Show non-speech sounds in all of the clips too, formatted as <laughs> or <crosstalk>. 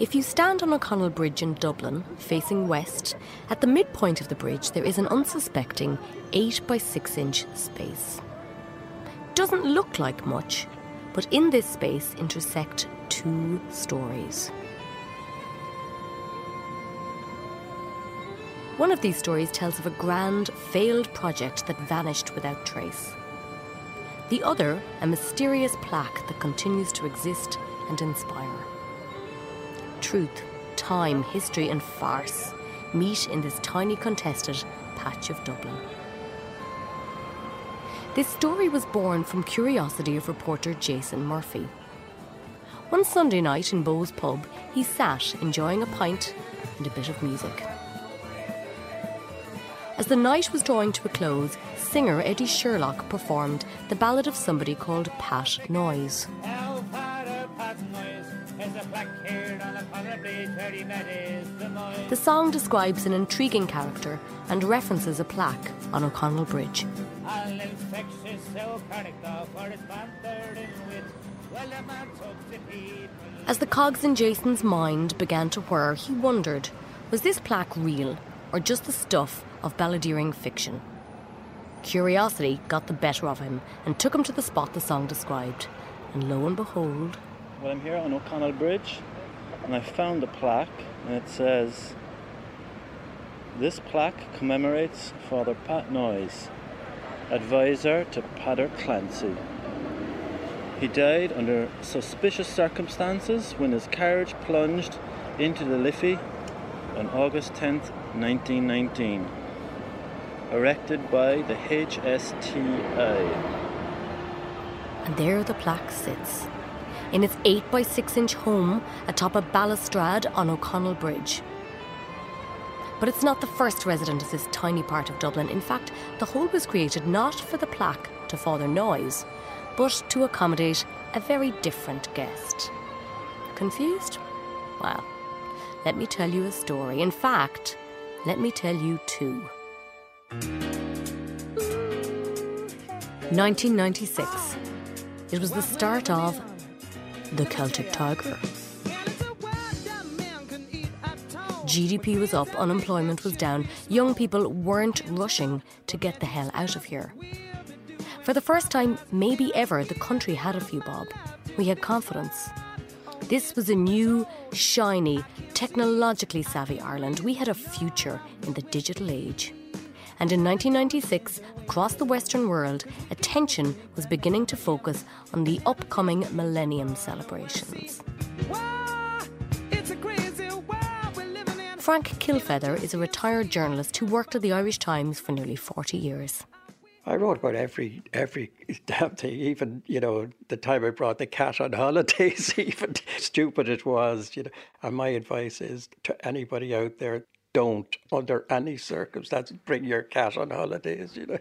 If you stand on O'Connell Bridge in Dublin, facing west, at the midpoint of the bridge there is an unsuspecting 8 by 6 inch space. Doesn't look like much, but in this space intersect two stories. One of these stories tells of a grand, failed project that vanished without trace. The other, a mysterious plaque that continues to exist and inspire. Truth, time, history, and farce meet in this tiny contested patch of Dublin. This story was born from curiosity of reporter Jason Murphy. One Sunday night in Bo's pub, he sat enjoying a pint and a bit of music. As the night was drawing to a close, singer Eddie Sherlock performed the ballad of somebody called Pat Noise. The song describes an intriguing character and references a plaque on O'Connell Bridge. As the cogs in Jason's mind began to whir, he wondered was this plaque real or just the stuff of balladeering fiction. Curiosity got the better of him and took him to the spot the song described. And lo and behold. Well, I'm here on O'Connell Bridge and I found a plaque and it says This plaque commemorates Father Pat Noise, advisor to Peadar Clancy. He died under suspicious circumstances when his carriage plunged into the Liffey on August 10, 1919 erected by the HSTI. And there the plaque sits, in its 8 by 6 inch home atop a balustrade on O'Connell Bridge. But it's not the first resident of this tiny part of Dublin. In fact, the whole was created not for the plaque to Father Noise, but to accommodate a very different guest. Confused? Well, let me tell you a story. In fact, let me tell you two. 1996. It was the start of the Celtic Tiger. GDP was up, unemployment was down, young people weren't rushing to get the hell out of here. For the first time, maybe ever, the country had a few bob. We had confidence. This was a new, shiny, technologically savvy Ireland. We had a future in the digital age and in 1996, across the Western world, attention was beginning to focus on the upcoming Millennium celebrations. Frank Kilfeather is a retired journalist who worked at the Irish Times for nearly 40 years. I wrote about every every damn thing, even you know the time I brought the cat on holidays, <laughs> even stupid it was. You know, and my advice is to anybody out there: don't, under any circumstances, bring your cat on holidays, you know.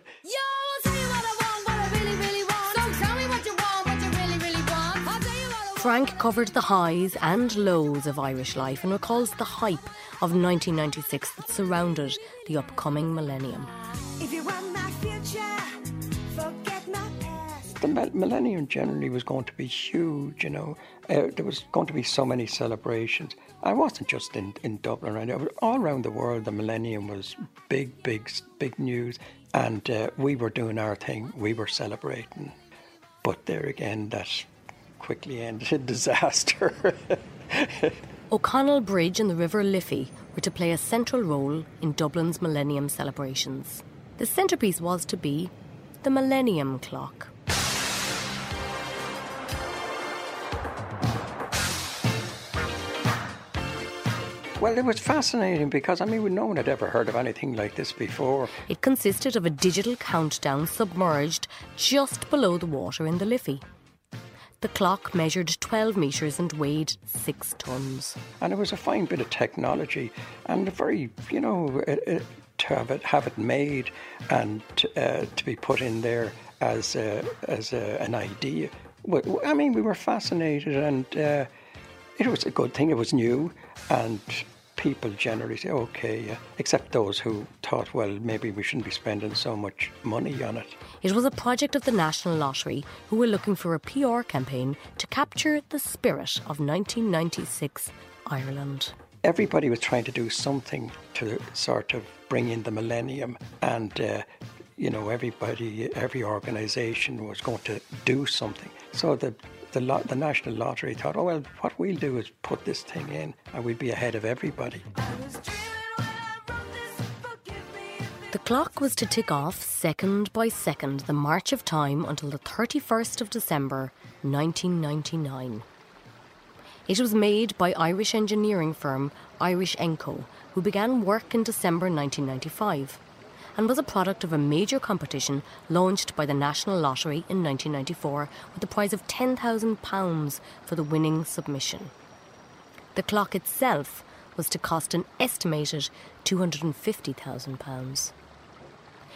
Frank covered the highs and lows of Irish life and recalls the hype of 1996 that surrounded the upcoming millennium. the millennium generally was going to be huge, you know. Uh, there was going to be so many celebrations. I wasn't just in, in Dublin, right? All around the world, the millennium was big, big, big news. And uh, we were doing our thing, we were celebrating. But there again, that quickly ended in <laughs> disaster. <laughs> O'Connell Bridge and the River Liffey were to play a central role in Dublin's millennium celebrations. The centrepiece was to be the Millennium Clock. Well, it was fascinating because, I mean, no one had ever heard of anything like this before. It consisted of a digital countdown submerged just below the water in the Liffey. The clock measured 12 metres and weighed six tonnes. And it was a fine bit of technology and a very, you know, it, it, to have it, have it made and uh, to be put in there as, a, as a, an idea. I mean, we were fascinated and uh, it was a good thing. It was new and people generally say, okay, yeah, except those who thought, well, maybe we shouldn't be spending so much money on it. It was a project of the National Lottery, who were looking for a PR campaign to capture the spirit of 1996 Ireland. Everybody was trying to do something to sort of bring in the millennium, and uh, you know, everybody, every organisation was going to do something. So the the, lo- the National Lottery thought, oh well, what we'll do is put this thing in, and we'll be ahead of everybody. The clock was to tick off second by second the march of time until the 31st of December 1999. It was made by Irish engineering firm Irish Enco, who began work in December 1995, and was a product of a major competition launched by the National Lottery in 1994 with a prize of £10,000 for the winning submission. The clock itself was to cost an estimated £250,000.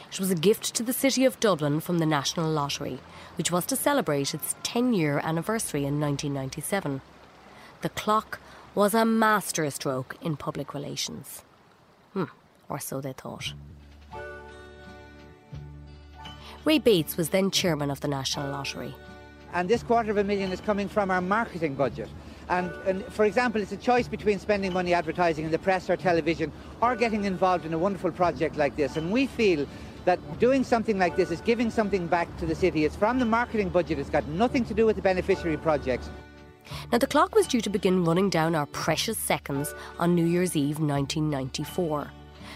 It was a gift to the City of Dublin from the National Lottery, which was to celebrate its 10 year anniversary in 1997. The clock was a masterstroke in public relations. Hmm, or so they thought. Ray Bates was then chairman of the National Lottery. And this quarter of a million is coming from our marketing budget. And, and, for example, it's a choice between spending money advertising in the press or television or getting involved in a wonderful project like this. And we feel that doing something like this is giving something back to the city. It's from the marketing budget, it's got nothing to do with the beneficiary projects. Now, the clock was due to begin running down our precious seconds on New Year's Eve 1994.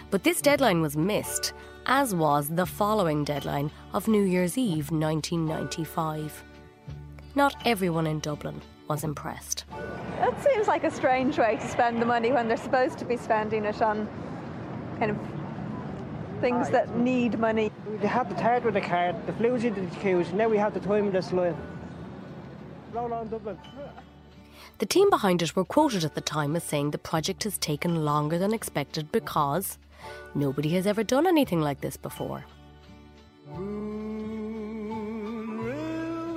But this deadline was missed, as was the following deadline of New Year's Eve 1995. Not everyone in Dublin was impressed. It seems like a strange way to spend the money when they're supposed to be spending it on kind of things that need money. They had the tart with the card, the flues into the queues, now we have the time in this line. Roll on Dublin. The team behind it were quoted at the time as saying the project has taken longer than expected because nobody has ever done anything like this before.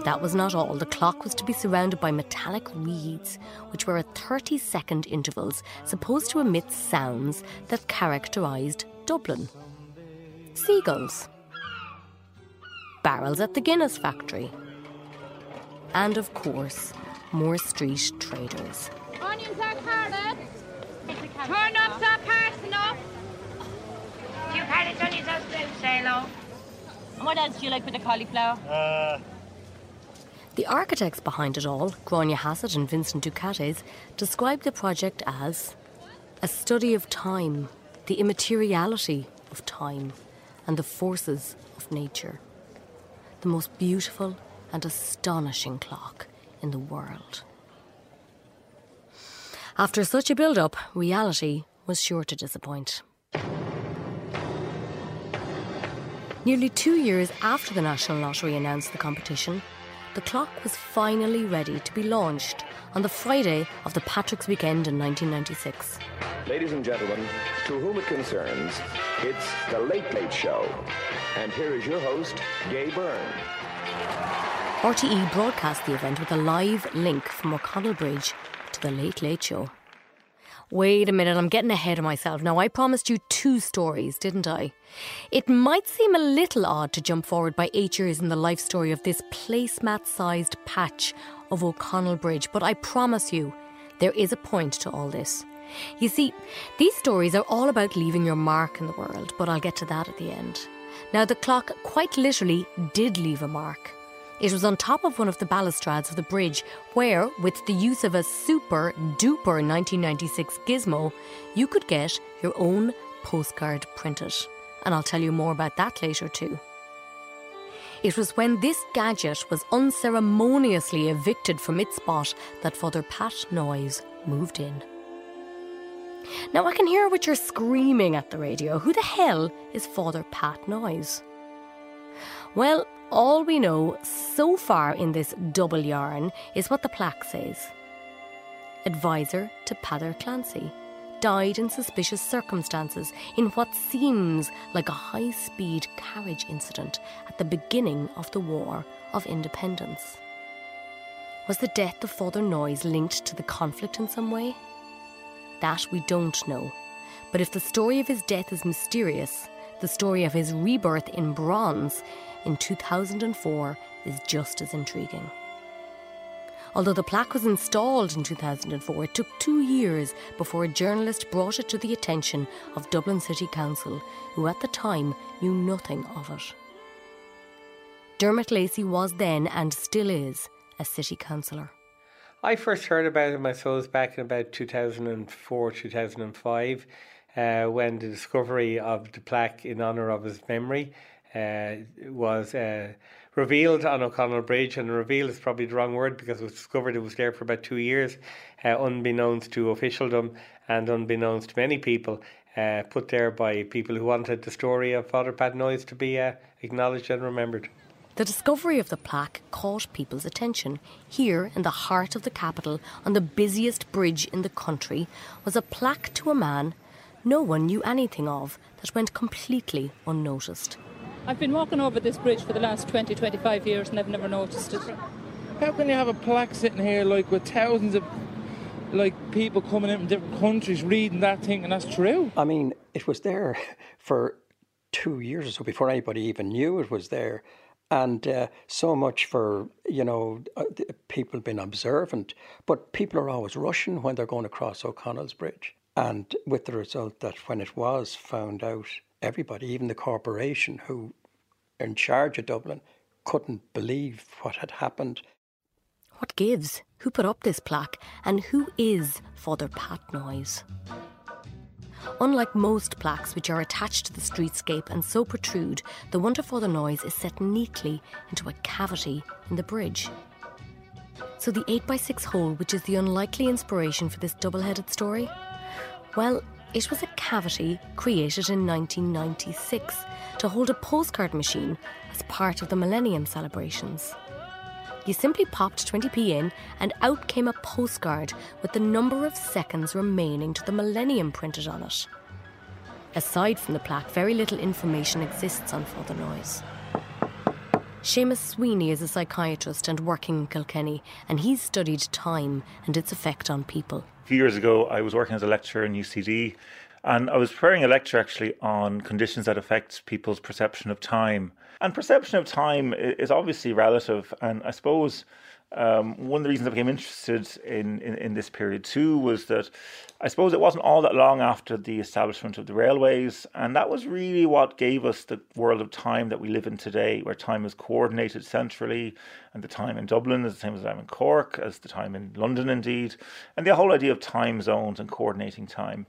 That was not all. The clock was to be surrounded by metallic reeds, which were at 30 second intervals, supposed to emit sounds that characterised Dublin seagulls, barrels at the Guinness factory, and of course, more street traders. Onions are carrots. Turnips are parsnips. Two carrots, onions, are sprouts. And what else do you like with the cauliflower? Uh, the architects behind it all, Gráinne Hassett and Vincent Ducatez, described the project as a study of time, the immateriality of time, and the forces of nature. The most beautiful and astonishing clock in the world. After such a build up, reality was sure to disappoint. Nearly two years after the National Lottery announced the competition, the clock was finally ready to be launched on the Friday of the Patrick's Weekend in 1996. Ladies and gentlemen, to whom it concerns, it's The Late Late Show. And here is your host, Gay Byrne. RTE broadcast the event with a live link from O'Connell Bridge to The Late Late Show. Wait a minute, I'm getting ahead of myself. Now, I promised you two stories, didn't I? It might seem a little odd to jump forward by eight years in the life story of this placemat sized patch of O'Connell Bridge, but I promise you, there is a point to all this. You see, these stories are all about leaving your mark in the world, but I'll get to that at the end. Now, the clock quite literally did leave a mark. It was on top of one of the balustrades of the bridge, where, with the use of a super duper 1996 gizmo, you could get your own postcard printed. And I'll tell you more about that later too. It was when this gadget was unceremoniously evicted from its spot that Father Pat Noise moved in. Now I can hear what you're screaming at the radio. Who the hell is Father Pat Noise? Well, all we know so far in this double yarn is what the plaque says. Advisor to Peadar Clancy died in suspicious circumstances in what seems like a high speed carriage incident at the beginning of the War of Independence. Was the death of Father Noise linked to the conflict in some way? That we don't know. But if the story of his death is mysterious, the story of his rebirth in bronze in 2004 is just as intriguing. Although the plaque was installed in 2004, it took two years before a journalist brought it to the attention of Dublin City Council, who at the time knew nothing of it. Dermot Lacey was then and still is a city councillor. I first heard about it myself back in about 2004, 2005, uh, when the discovery of the plaque in honour of his memory uh, was uh, revealed on O'Connell Bridge. And revealed is probably the wrong word because it was discovered it was there for about two years, uh, unbeknownst to officialdom and unbeknownst to many people. Uh, put there by people who wanted the story of Father Pat Noise to be uh, acknowledged and remembered. The discovery of the plaque caught people's attention. Here, in the heart of the capital, on the busiest bridge in the country, was a plaque to a man no one knew anything of that went completely unnoticed. I've been walking over this bridge for the last 20, 25 years and I've never noticed it. How can you have a plaque sitting here like with thousands of like people coming in from different countries reading that thing and that's true? I mean, it was there <laughs> for two years or so before anybody even knew it was there and uh, so much for you know uh, people being observant but people are always rushing when they're going across o'connell's bridge and with the result that when it was found out everybody even the corporation who in charge of dublin couldn't believe what had happened what gives who put up this plaque and who is father pat noise Unlike most plaques which are attached to the streetscape and so protrude, the Wonder for the Noise is set neatly into a cavity in the bridge. So the 8x6 hole, which is the unlikely inspiration for this double headed story? Well, it was a cavity created in 1996 to hold a postcard machine as part of the Millennium celebrations. You simply popped 20p in, and out came a postcard with the number of seconds remaining to the millennium printed on it. Aside from the plaque, very little information exists on Father Noise. Seamus Sweeney is a psychiatrist and working in Kilkenny, and he's studied time and its effect on people. A few years ago, I was working as a lecturer in UCD, and I was preparing a lecture actually on conditions that affect people's perception of time. And perception of time is obviously relative. And I suppose um, one of the reasons I became interested in, in, in, this period too was that I suppose it wasn't all that long after the establishment of the railways. And that was really what gave us the world of time that we live in today, where time is coordinated centrally. And the time in Dublin is the same as the time in Cork, as the time in London, indeed. And the whole idea of time zones and coordinating time.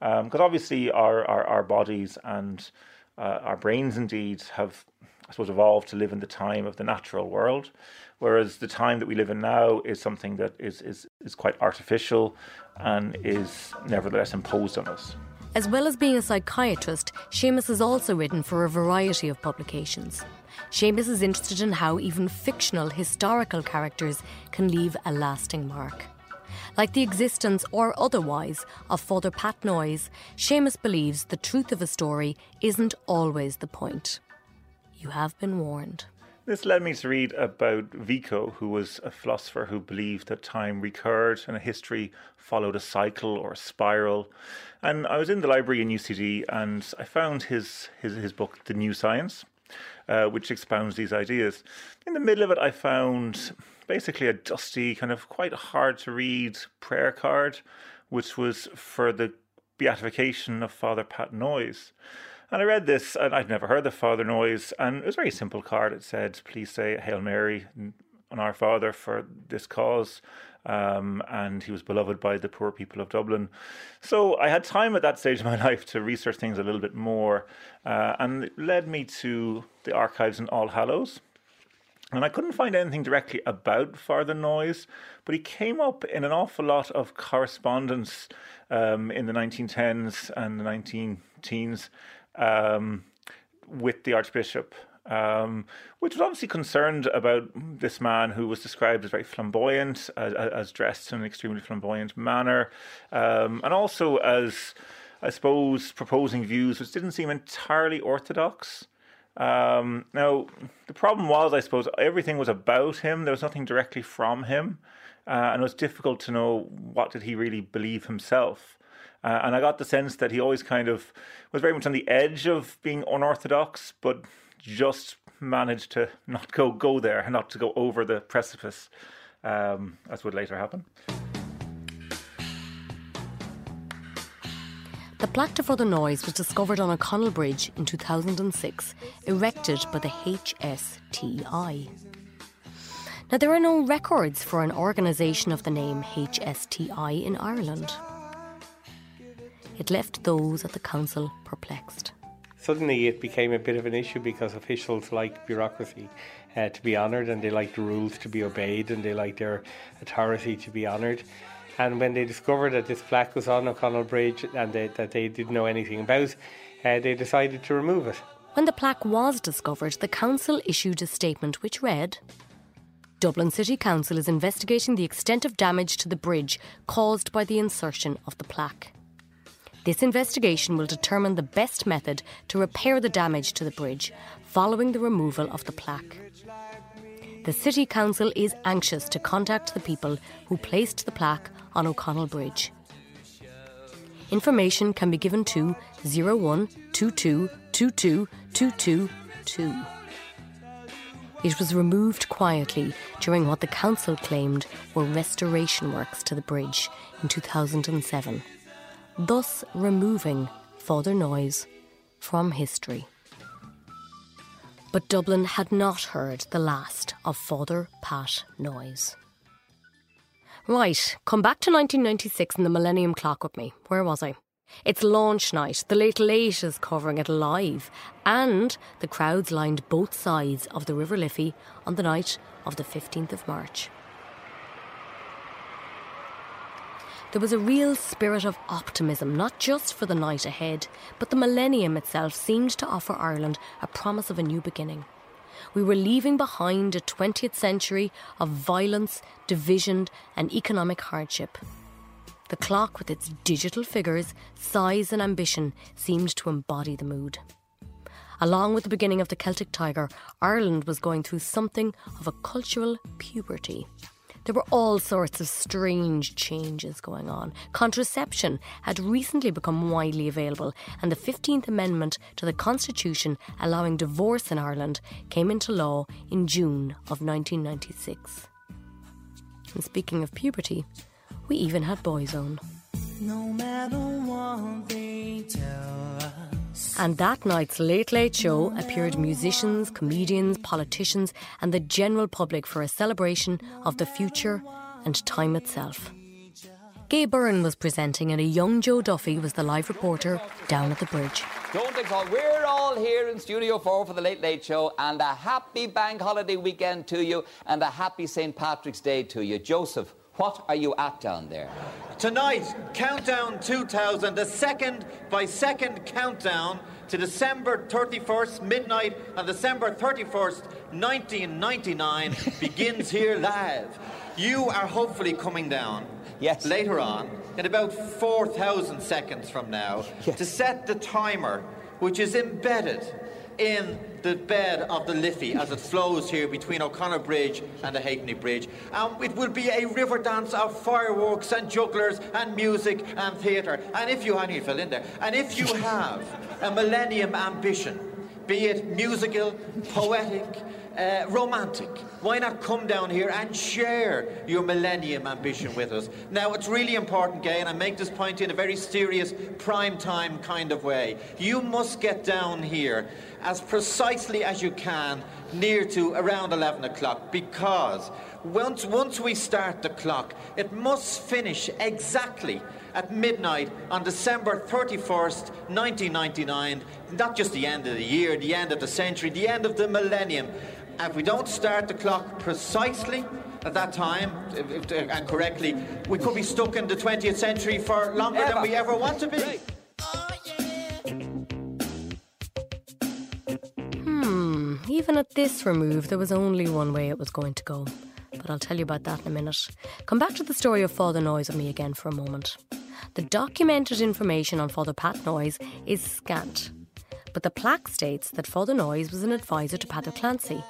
Because um, obviously, our, our, our bodies and uh, our brains indeed have, I suppose, evolved to live in the time of the natural world, whereas the time that we live in now is something that is, is, is quite artificial and is nevertheless imposed on us. As well as being a psychiatrist, Seamus has also written for a variety of publications. Seamus is interested in how even fictional historical characters can leave a lasting mark. Like the existence or otherwise of Father Pat Noise, Seamus believes the truth of a story isn't always the point. You have been warned. This led me to read about Vico, who was a philosopher who believed that time recurred and history followed a cycle or a spiral. And I was in the library in UCD and I found his, his, his book, The New Science, uh, which expounds these ideas. In the middle of it, I found basically a dusty, kind of quite hard to read prayer card, which was for the beatification of Father Pat Noise. And I read this, and I'd never heard the Father Noise, and it was a very simple card. It said, "Please say Hail Mary on Our Father for this cause." Um, and he was beloved by the poor people of Dublin. So I had time at that stage of my <laughs> life to research things a little bit more, uh, and it led me to the archives in All Hallows. And I couldn't find anything directly about Father Noise, but he came up in an awful lot of correspondence um, in the 1910s and the 19 teens um, with the Archbishop, um, which was obviously concerned about this man who was described as very flamboyant, as, as dressed in an extremely flamboyant manner, um, and also as, I suppose, proposing views which didn't seem entirely orthodox. Um, now, the problem was, I suppose, everything was about him. There was nothing directly from him, uh, and it was difficult to know what did he really believe himself. Uh, and I got the sense that he always kind of was very much on the edge of being unorthodox, but just managed to not go go there, not to go over the precipice. um, as would later happen. The plaque for the Noise was discovered on O'Connell Bridge in 2006, erected by the HSTI. Now, there are no records for an organisation of the name HSTI in Ireland. It left those at the council perplexed. Suddenly, it became a bit of an issue because officials like bureaucracy uh, to be honoured and they like the rules to be obeyed and they like their authority to be honoured. And when they discovered that this plaque was on O'Connell Bridge and they, that they didn't know anything about, uh, they decided to remove it. When the plaque was discovered, the council issued a statement which read Dublin City Council is investigating the extent of damage to the bridge caused by the insertion of the plaque. This investigation will determine the best method to repair the damage to the bridge following the removal of the plaque. The City Council is anxious to contact the people who placed the plaque on O'Connell Bridge. Information can be given to 0122222222. It was removed quietly during what the council claimed were restoration works to the bridge in 2007, thus removing Father Noise from history. But Dublin had not heard the last of Father Pat Noise. Right, come back to 1996 and the Millennium Clock with me. Where was I? It's launch night. The Late Late is covering it live, and the crowds lined both sides of the River Liffey on the night of the 15th of March. There was a real spirit of optimism, not just for the night ahead, but the millennium itself seemed to offer Ireland a promise of a new beginning. We were leaving behind a 20th century of violence, division, and economic hardship. The clock, with its digital figures, size, and ambition, seemed to embody the mood. Along with the beginning of the Celtic Tiger, Ireland was going through something of a cultural puberty. There were all sorts of strange changes going on. Contraception had recently become widely available, and the 15th Amendment to the Constitution allowing divorce in Ireland came into law in June of 1996. And speaking of puberty, we even had Boyzone. No matter what they tell us. And that night's Late Late Show appeared musicians, comedians, politicians, and the general public for a celebration of the future and time itself. Gay Byrne was presenting, and a young Joe Duffy was the live reporter down at the bridge. Don't think so. We're all here in Studio 4 for the Late Late Show, and a happy bank holiday weekend to you, and a happy St. Patrick's Day to you. Joseph, what are you at down there? Tonight, Countdown 2000, the second by second countdown to December 31st, midnight, and December 31st, 1999, <laughs> begins here live. You are hopefully coming down yes. later on, in about 4,000 seconds from now, yes. to set the timer, which is embedded in the bed of the Liffey as it flows here between O'Connell Bridge and the Halfpenny Bridge. And it will be a river dance of fireworks and jugglers and music and theatre. And if you, I need to fill in there, and if you have a millennium ambition, be it musical, poetic, uh, romantic. Why not come down here and share your millennium ambition with us? Now, it's really important, Gay, and I make this point in a very serious, prime time kind of way. You must get down here as precisely as you can near to around 11 o'clock because once, once we start the clock, it must finish exactly at midnight on December 31st, 1999. Not just the end of the year, the end of the century, the end of the millennium. And if we don't start the clock precisely at that time if, if, and correctly, we could be stuck in the 20th century for longer ever. than we ever want to be. Hmm, even at this remove, there was only one way it was going to go. But I'll tell you about that in a minute. Come back to the story of Father Noise with me again for a moment. The documented information on Father Pat Noise is scant, but the plaque states that Father Noise was an advisor to Peadar Clancy.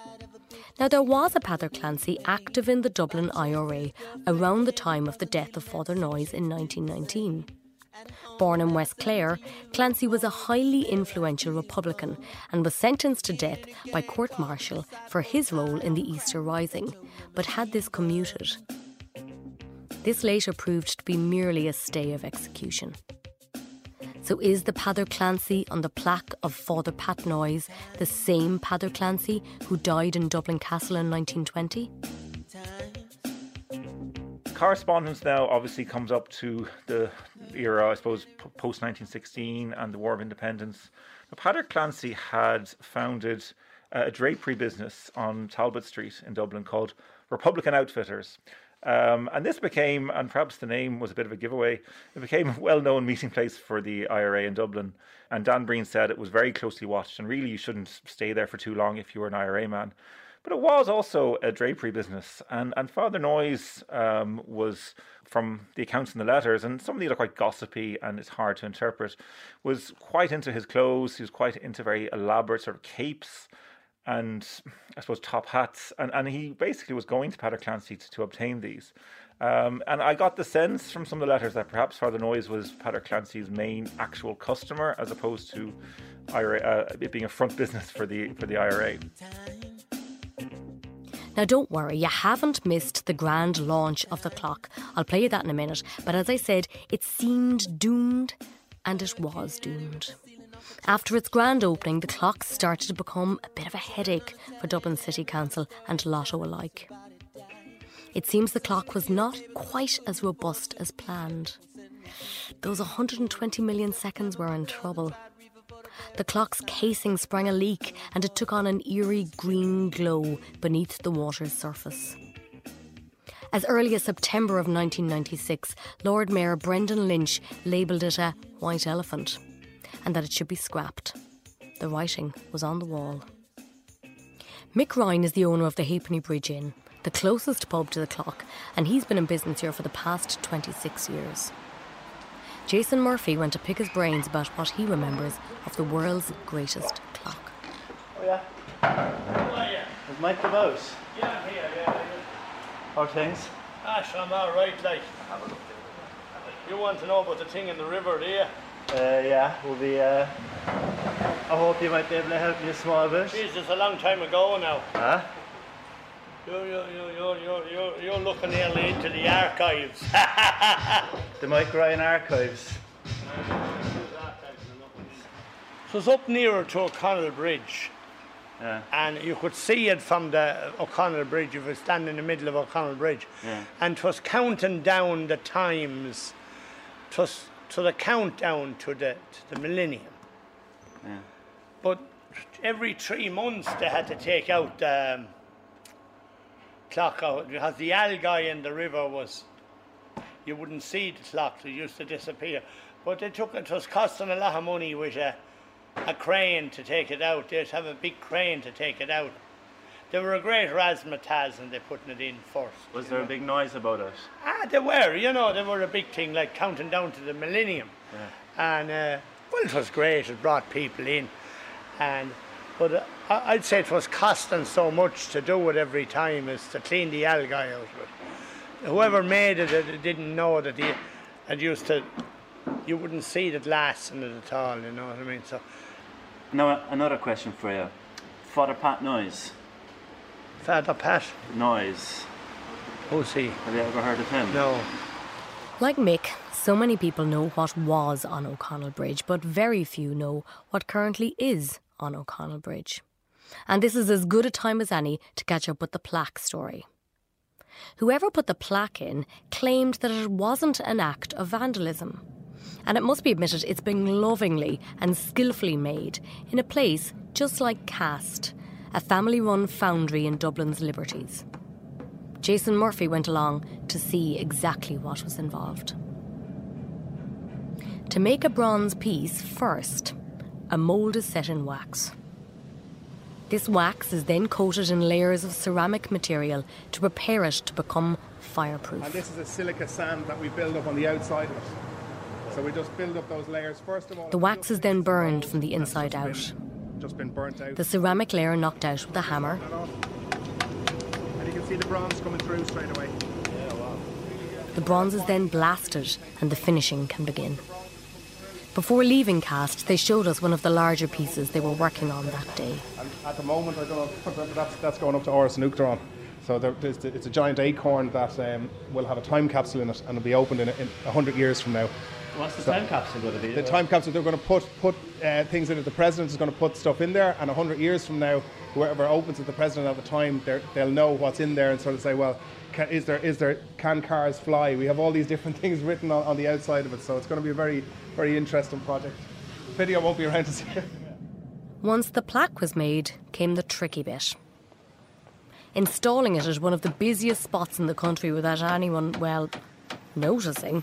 Now, there was a Peadar Clancy active in the Dublin IRA around the time of the death of Father Noise in 1919. Born in West Clare, Clancy was a highly influential Republican and was sentenced to death by court martial for his role in the Easter Rising, but had this commuted. This later proved to be merely a stay of execution. So is the Peadar Clancy on the plaque of Father Pat Noise the same Peadar Clancy who died in Dublin Castle in 1920? correspondence now obviously comes up to the era, I suppose, post 1916 and the War of Independence. But Peadar Clancy had founded a drapery business on Talbot Street in Dublin called Republican Outfitters. Um, and this became, and perhaps the name was a bit of a giveaway, it became a well known meeting place for the IRA in Dublin. And Dan Breen said it was very closely watched, and really you shouldn't stay there for too long if you were an IRA man. But it was also a drapery business, and, and Father Noise um, was, from the accounts in the letters, and some of these are quite gossipy and it's hard to interpret, was quite into his clothes. He was quite into very elaborate sort of capes and I suppose top hats, and, and he basically was going to Peadar Clancy to, to obtain these. Um, and I got the sense from some of the letters that perhaps Father Noise was Peadar Clancy's main actual customer, as opposed to IRA, uh, it being a front business for the for the IRA. Now, don't worry, you haven't missed the grand launch of the clock. I'll play you that in a minute. But as I said, it seemed doomed, and it was doomed. After its grand opening, the clock started to become a bit of a headache for Dublin City Council and Lotto alike. It seems the clock was not quite as robust as planned. Those 120 million seconds were in trouble. The clock's casing sprang a leak and it took on an eerie green glow beneath the water's surface. As early as September of 1996, Lord Mayor Brendan Lynch labelled it a white elephant and that it should be scrapped. The writing was on the wall. Mick Ryan is the owner of the Halfpenny Bridge Inn, the closest pub to the clock, and he's been in business here for the past 26 years. Jason Murphy went to pick his brains about what he remembers of the world's greatest clock. Oh, yeah. Is Mike the about? Yeah, I'm here, yeah. How things? Ash, I'm alright, like. You want to know about the thing in the river, do you? Uh, yeah, we'll be. Uh, I hope you might be able to help me a small bit. Jesus, a long time ago now. Huh? You're, you're, you're, you're, you're, you're looking nearly into the archives. <laughs> the Mike Ryan archives. So it's up nearer to O'Connell Bridge. Yeah. And you could see it from the O'Connell Bridge if you were standing in the middle of O'Connell Bridge. Yeah. And it was counting down the times it was to the countdown to the, to the millennium. Yeah. But every three months they had to take out the um, clock out because the algae in the river was, you wouldn't see the clock, it used to disappear. But they took it was costing a lot of money with a, a crane to take it out. They'd have a big crane to take it out. They were a great razzmatazz and they putting it in first. Was there know. a big noise about it? Ah, they were, you know, they were a big thing, like counting down to the millennium. Yeah. And, uh, well, it was great, it brought people in. And, but uh, I'd say it was costing so much to do it every time as to clean the algae out of it. Whoever made it, it didn't know that the, it used to, you wouldn't see the glass in it at all, you know what I mean? So, Now, another question for you. Father Pat Noise. Father Pat? Noise. Who's he? Have you ever heard of him? No. Like Mick, so many people know what was on O'Connell Bridge, but very few know what currently is on O'Connell Bridge. And this is as good a time as any to catch up with the plaque story. Whoever put the plaque in claimed that it wasn't an act of vandalism. And it must be admitted it's been lovingly and skillfully made in a place just like Cast, a family run foundry in Dublin's Liberties. Jason Murphy went along to see exactly what was involved. To make a bronze piece, first, a mould is set in wax. This wax is then coated in layers of ceramic material to prepare it to become fireproof. And this is a silica sand that we build up on the outside of it. So we just build up those layers first of all. The wax is then burned from the inside out. Just been burnt out. The ceramic layer knocked out with a hammer, And you can see the bronze coming through straight away. the bronze is then blasted, and the finishing can begin. Before leaving Cast, they showed us one of the larger pieces they were working on that day. And at the moment, I don't know, but that's, that's going up to Áras an So there, it's a giant acorn that um, will have a time capsule in it and will be opened in, in 100 years from now. What's the So- time capsule going to be? The time capsule, they're going to put put uh, things in it. The president is going to put stuff in there, and 100 years from now, whoever opens it, the president at the time, they're- they'll know what's in there and sort of say, well, can, is there is there can cars fly? We have all these different <laughs> things written on, on the outside of it, so it's going to be a very very interesting project. Pity I won't be around to see it. Once the plaque was made, came the tricky bit. Installing it at one of the busiest spots in the country without anyone, well, noticing.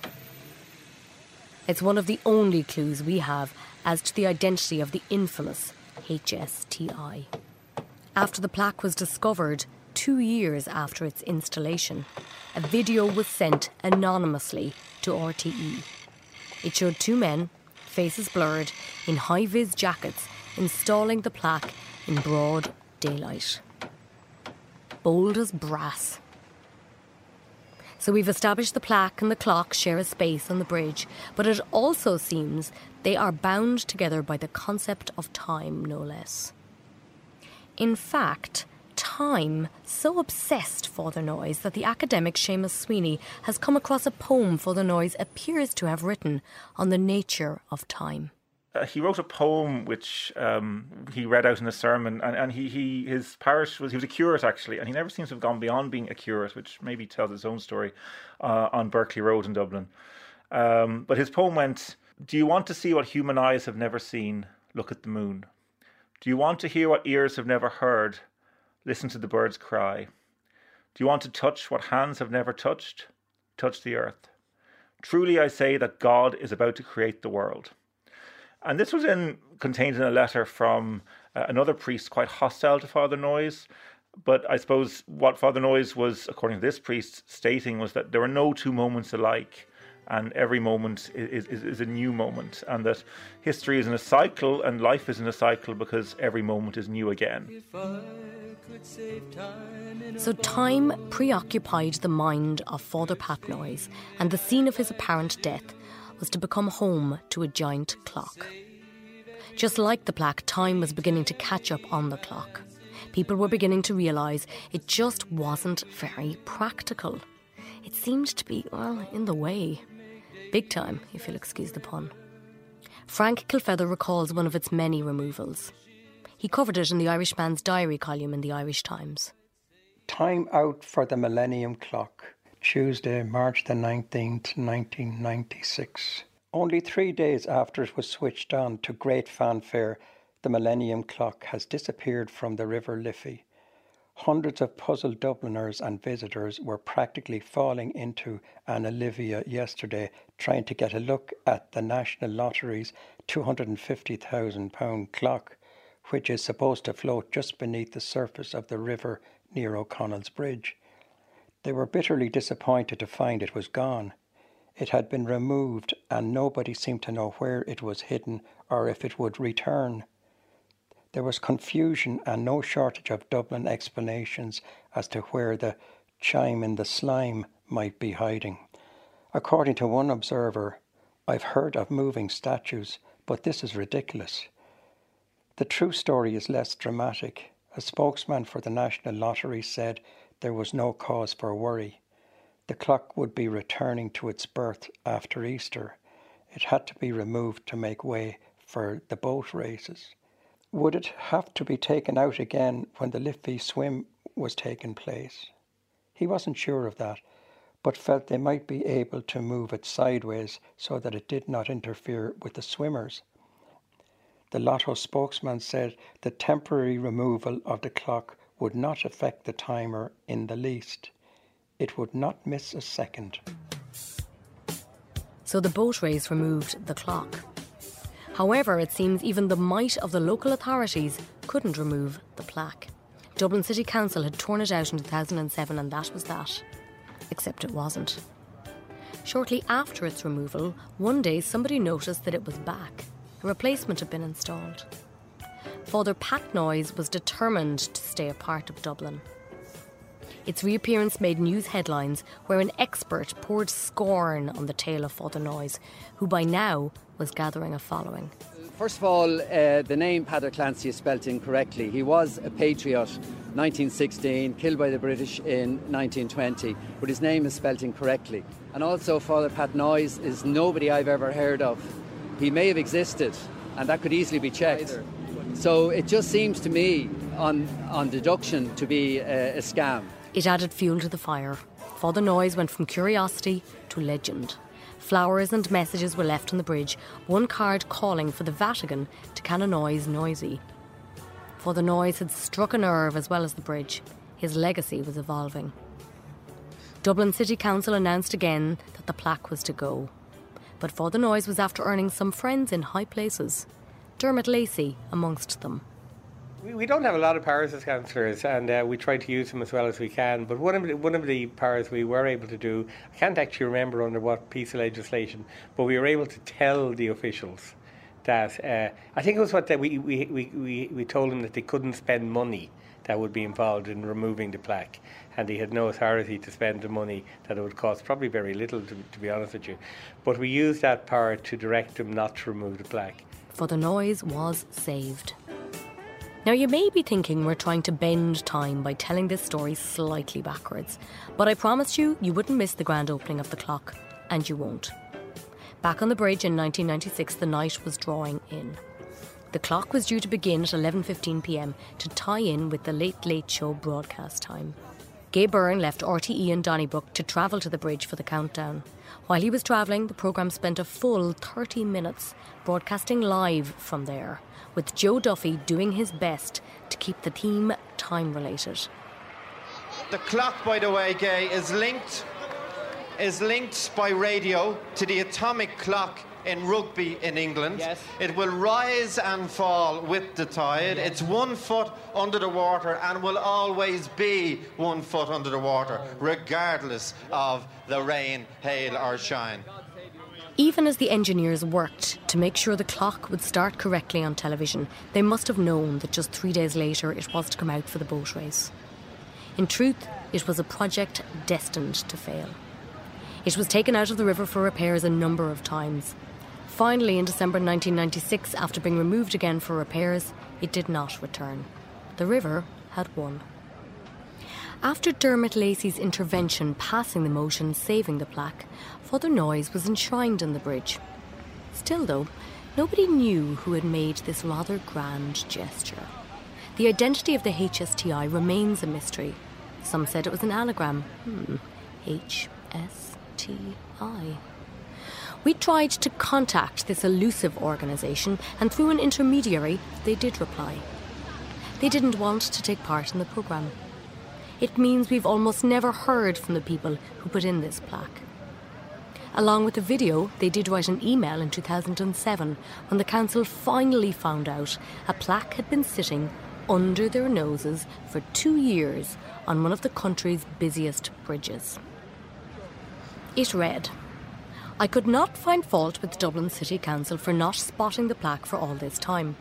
It's one of the only clues we have as to the identity of the infamous HSTI. After the plaque was discovered, two years after its installation, a video was sent anonymously to RTE. It showed two men, faces blurred, in high vis jackets, installing the plaque in broad daylight. Bold as brass. So we've established the plaque and the clock share a space on the bridge, but it also seems they are bound together by the concept of time, no less. In fact, time so obsessed Father Noise that the academic Seamus Sweeney has come across a poem Father Noise appears to have written on the nature of time. Uh, he wrote a poem which um, he read out in a sermon, and, and he, he his parish was he was a curate actually, and he never seems to have gone beyond being a curate, which maybe tells its own story uh, on Berkeley Road in Dublin. Um, but his poem went: "Do you want to see what human eyes have never seen? Look at the moon. Do you want to hear what ears have never heard? Listen to the birds cry. Do you want to touch what hands have never touched? Touch the earth. Truly, I say that God is about to create the world." And this was in contained in a letter from uh, another priest quite hostile to Father Noise. But I suppose what Father Noise was, according to this priest, stating was that there are no two moments alike, and every moment is, is, is a new moment, and that history is in a cycle and life is in a cycle because every moment is new again. So time preoccupied the mind of Father Pat Noise, and the scene of his apparent death was to become home to a giant clock. Just like the plaque, time was beginning to catch up on the clock. People were beginning to realise it just wasn't very practical. It seemed to be, well, in the way. Big time, if you'll excuse the pun. Frank Kilfeather recalls one of its many removals. He covered it in the Irishman's Diary column in the Irish Times. Time out for the Millennium Clock, Tuesday, March the 19th, 1996. Only three days after it was switched on to great fanfare, the Millennium Clock has disappeared from the River Liffey. Hundreds of puzzled Dubliners and visitors were practically falling into Anna Livia yesterday trying to get a look at the National Lottery's £250,000 clock, which is supposed to float just beneath the surface of the river near O'Connell's Bridge. They were bitterly disappointed to find it was gone. It had been removed, and nobody seemed to know where it was hidden or if it would return. There was confusion and no shortage of Dublin explanations as to where the chime in the slime might be hiding. According to one observer, I've heard of moving statues, but this is ridiculous. The true story is less dramatic. A spokesman for the National Lottery said there was no cause for worry. The clock would be returning to its berth after Easter. It had to be removed to make way for the boat races. Would it have to be taken out again when the Liffey swim was taking place? He wasn't sure of that, but felt they might be able to move it sideways so that it did not interfere with the swimmers. The Lotto spokesman said the temporary removal of the clock would not affect the timer in the least. It would not miss a second. So the boat race removed the clock. However, it seems even the might of the local authorities couldn't remove the plaque. Dublin City Council had torn it out in 2007, and that was that. Except it wasn't. Shortly after its removal, one day somebody noticed that it was back. A replacement had been installed. Father Pat Noise was determined to stay a part of Dublin. Its reappearance made news headlines where an expert poured scorn on the tale of Father Noise, who by now was gathering a following. First of all, uh, the name Peadar Clancy is spelt incorrectly. He was a patriot, 1916, killed by the British in 1920, but his name is spelt incorrectly. And also, Father Pat Noise is nobody I've ever heard of. He may have existed, and that could easily be checked. So it just seems to me, on, on deduction, to be a, a scam. It added fuel to the fire. Father Noise went from curiosity to legend. Flowers and messages were left on the bridge, one card calling for the Vatican to canonise Noisy. For the noise had struck a nerve as well as the bridge. His legacy was evolving. Dublin City Council announced again that the plaque was to go. But Father Noise was after earning some friends in high places. Dermot Lacey amongst them. We, don't have a lot of powers as councillors, and uh, we try to use them as well as we can. But one of the, one of the powers we were able to do, I can't actually remember under what piece of legislation, but we were able to tell the officials that uh, I think it was what we, we, we, we told them that they couldn't spend money that would be involved in removing the plaque, and he had no authority to spend the money that it would cost, probably very little, to, to be honest with you. But we used that power to direct them not to remove the plaque. Father Noise was saved. Now, you may be thinking we're trying to bend time by telling this story slightly backwards, but I promised you you wouldn't miss the grand opening of the clock, and you won't. Back on the bridge in 1996, the night was drawing in. The clock was due to begin at 11:15 p.m. to tie in with the Late Late Show broadcast time. Gay Byrne left RTE in Donnybrook to travel to the bridge for the countdown. While he was travelling, the programme spent a full 30 minutes broadcasting live from there, with Joe Duffy doing his best to keep the theme time related. The clock, by the way, Gay, is linked is linked by radio to the atomic clock in Rugby in England. Yes. It will rise and fall with the tide. It's one foot under the water and will always be one foot under the water, regardless of the rain, hail, or shine. Even as the engineers worked to make sure the clock would start correctly on television, they must have known that just three days later it was to come out for the boat race. In truth, it was a project destined to fail. It was taken out of the river for repairs a number of times. Finally, in December 1996, after being removed again for repairs, it did not return. The river had won. After Dermot Lacey's intervention passing the motion saving the plaque, Father Noise was enshrined in the bridge. Still, though, nobody knew who had made this rather grand gesture. The identity of the HSTI remains a mystery. Some said it was an anagram. Hmm. HSTI. We tried to contact this elusive organisation, and through an intermediary, they did reply. They didn't want to take part in the programme. It means we've almost never heard from the people who put in this plaque. Along with the video, they did write an email in 2007 when the council finally found out a plaque had been sitting under their noses for two years on one of the country's busiest bridges. It read I could not find fault with Dublin City Council for not spotting the plaque for all this time.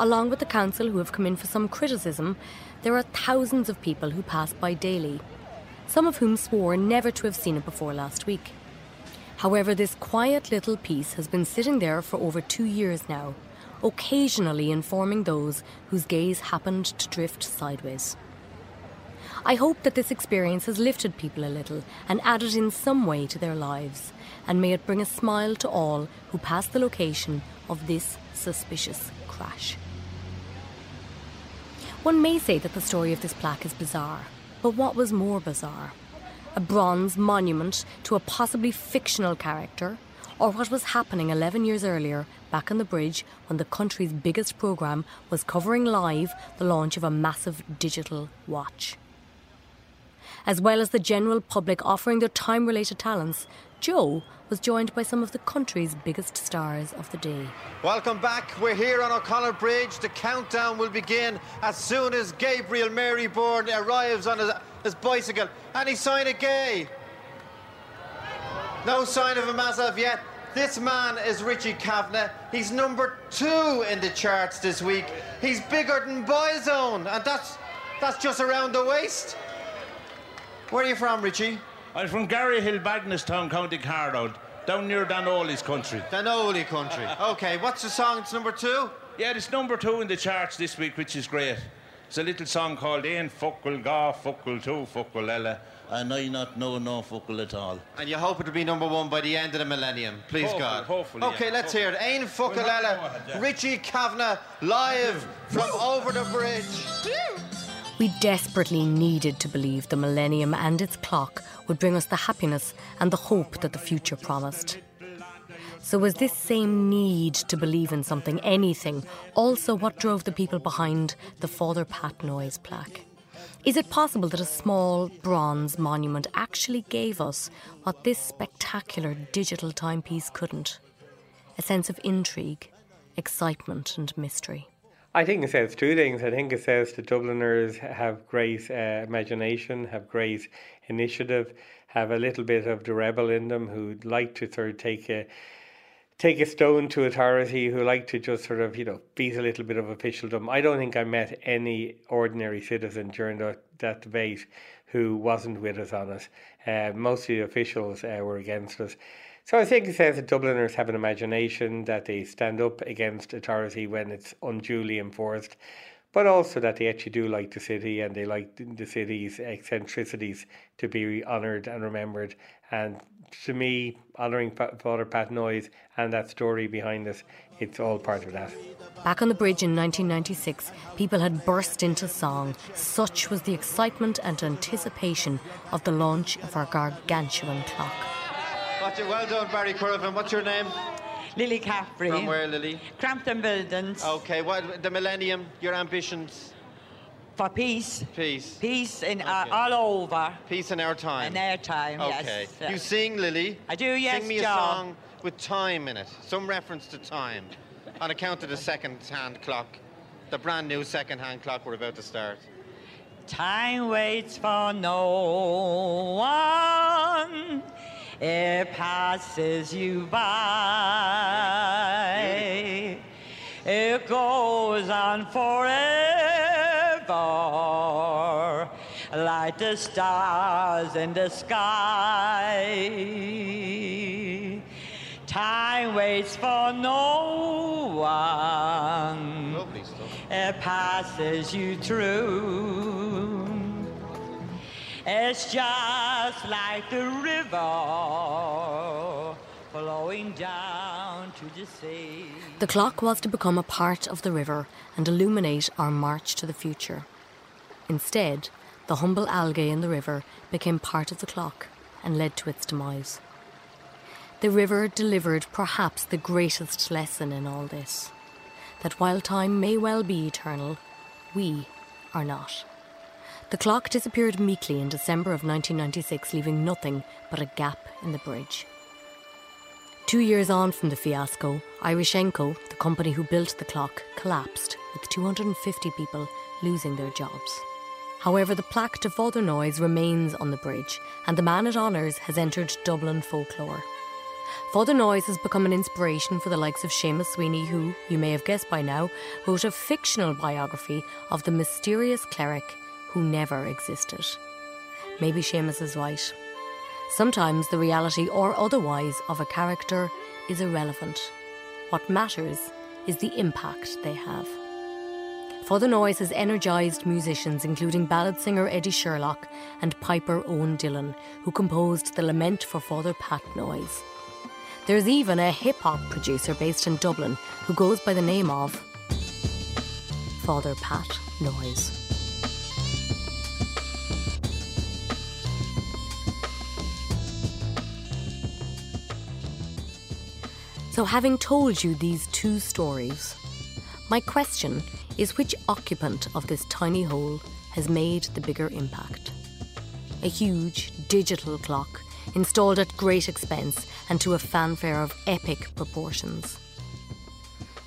Along with the council who have come in for some criticism, there are thousands of people who pass by daily, some of whom swore never to have seen it before last week. However, this quiet little piece has been sitting there for over two years now, occasionally informing those whose gaze happened to drift sideways. I hope that this experience has lifted people a little and added in some way to their lives, and may it bring a smile to all who pass the location of this suspicious crash. One may say that the story of this plaque is bizarre, but what was more bizarre? A bronze monument to a possibly fictional character, or what was happening 11 years earlier back on the bridge when the country's biggest programme was covering live the launch of a massive digital watch? As well as the general public offering their time related talents, Joe was joined by some of the country's biggest stars of the day. Welcome back. We're here on O'Connell Bridge. The countdown will begin as soon as Gabriel Mary Byrne arrives on his, his bicycle. Any sign of Gay? No sign of him as of yet. This man is Richie Kavanagh. He's number two in the charts this week. He's bigger than Boyzone, and that's that's just around the waist. Where are you from, Richie? I'm from Garryhill, Bagenalstown, County Carlow, down near Danoli's country. Danoli country. Okay, what's the song? It's number two? Yeah, it's number two in the charts this week, which is great. It's a little song called Ain Fuckle Ga Fuckle Two Fuckle Ella. And I not know no fuckle at all. And you hope it'll be number one by the end of the millennium, please Hopefully, God. hopefully, Okay, yeah, let's hopefully. hear it. Ain Well, not go Fuckalella, ahead, yeah. Richie Kavanagh, live from over the bridge. We desperately needed to believe the millennium and its clock would bring us the happiness and the hope that the future promised. So, was this same need to believe in something, anything, also what drove the people behind the Father Pat Noise plaque? Is it possible that a small bronze monument actually gave us what this spectacular digital timepiece couldn't? A sense of intrigue, excitement, and mystery. I think it says two things. I think it says the Dubliners have great uh, imagination, have great initiative, have a little bit of the rebel in them who'd like to sort of take a take a stone to authority, who like to just sort of you know beat a little bit of officialdom. I don't think I met any ordinary citizen during the, that debate who wasn't with us on it. Uh, most of the officials uh, were against us. So I think it says that Dubliners have an imagination, that they stand up against authority when it's unduly enforced, but also that they actually do like the city and they like the city's eccentricities to be honoured and remembered. And to me, honouring Father Pat Noise and that story behind us, it's all part of that. Back on the bridge in 1996, people had burst into song. Such was the excitement and anticipation of the launch of our gargantuan clock. Well done, Barry Curvin. What's your name? Lily Caffrey. From where, Lily? Crampton Buildings. Okay, what the millennium, your ambitions? For peace. Peace. Peace in uh, all over. Peace in our time. In our time, Okay. yes. You sing, Lily? I do, yes, Sing me a song with time in it, some reference to time, on account of the second-hand clock, the brand new second-hand clock we're about to start. Time waits for no one. It passes you by. It goes on forever, like the stars in the sky. Time waits for no one. It passes you through. It's just like the river flowing down to the sea. The clock was to become a part of the river and illuminate our march to the future. Instead, the humble algae in the river became part of the clock and led to its demise. The river delivered perhaps the greatest lesson in all this that while time may well be eternal, we are not. The clock disappeared meekly in December of 1996, leaving nothing but a gap in the bridge. Two years on from the fiasco, Irishenco, the company who built the clock, collapsed, with 250 people losing their jobs. However, the plaque to Father Noise remains on the bridge, and the man it honours has entered Dublin folklore. Father Noise has become an inspiration for the likes of Seamus Sweeney, who, you may have guessed by now, wrote a fictional biography of the mysterious cleric who never existed. Maybe Seamus is right. Sometimes the reality or otherwise of a character is irrelevant. What matters is the impact they have. Father Noise has energised musicians, including ballad singer Eddie Sherlock and piper Owen Dillon, who composed the lament for Father Pat Noise. There's even a hip hop producer based in Dublin who goes by the name of Father Pat Noise. So, having told you these two stories, my question is which occupant of this tiny hole has made the bigger impact? A huge digital clock installed at great expense and to a fanfare of epic proportions.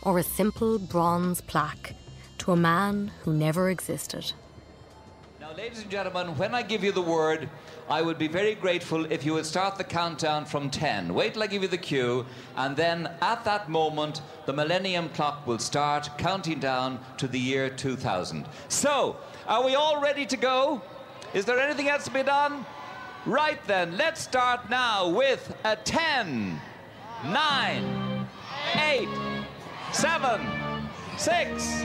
Or a simple bronze plaque to a man who never existed. Ladies and gentlemen, when I give you the word, I would be very grateful if you would start the countdown from 10. Wait till I give you the cue, and then at that moment, the Millennium Clock will start counting down to the year 2000. So, are we all ready to go? Is there anything else to be done? Right then, let's start now with a 10, 9, 8, 7, 6,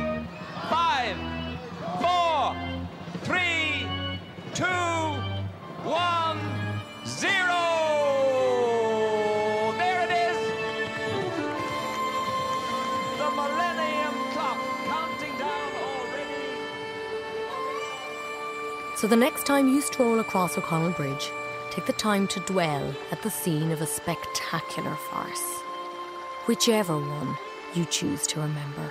5, 4, 3, 2, 1, 0. There it is. The Millennium Clock counting down already. So the next time you stroll across O'Connell Bridge, take the time to dwell at the scene of a spectacular farce. Whichever one you choose to remember.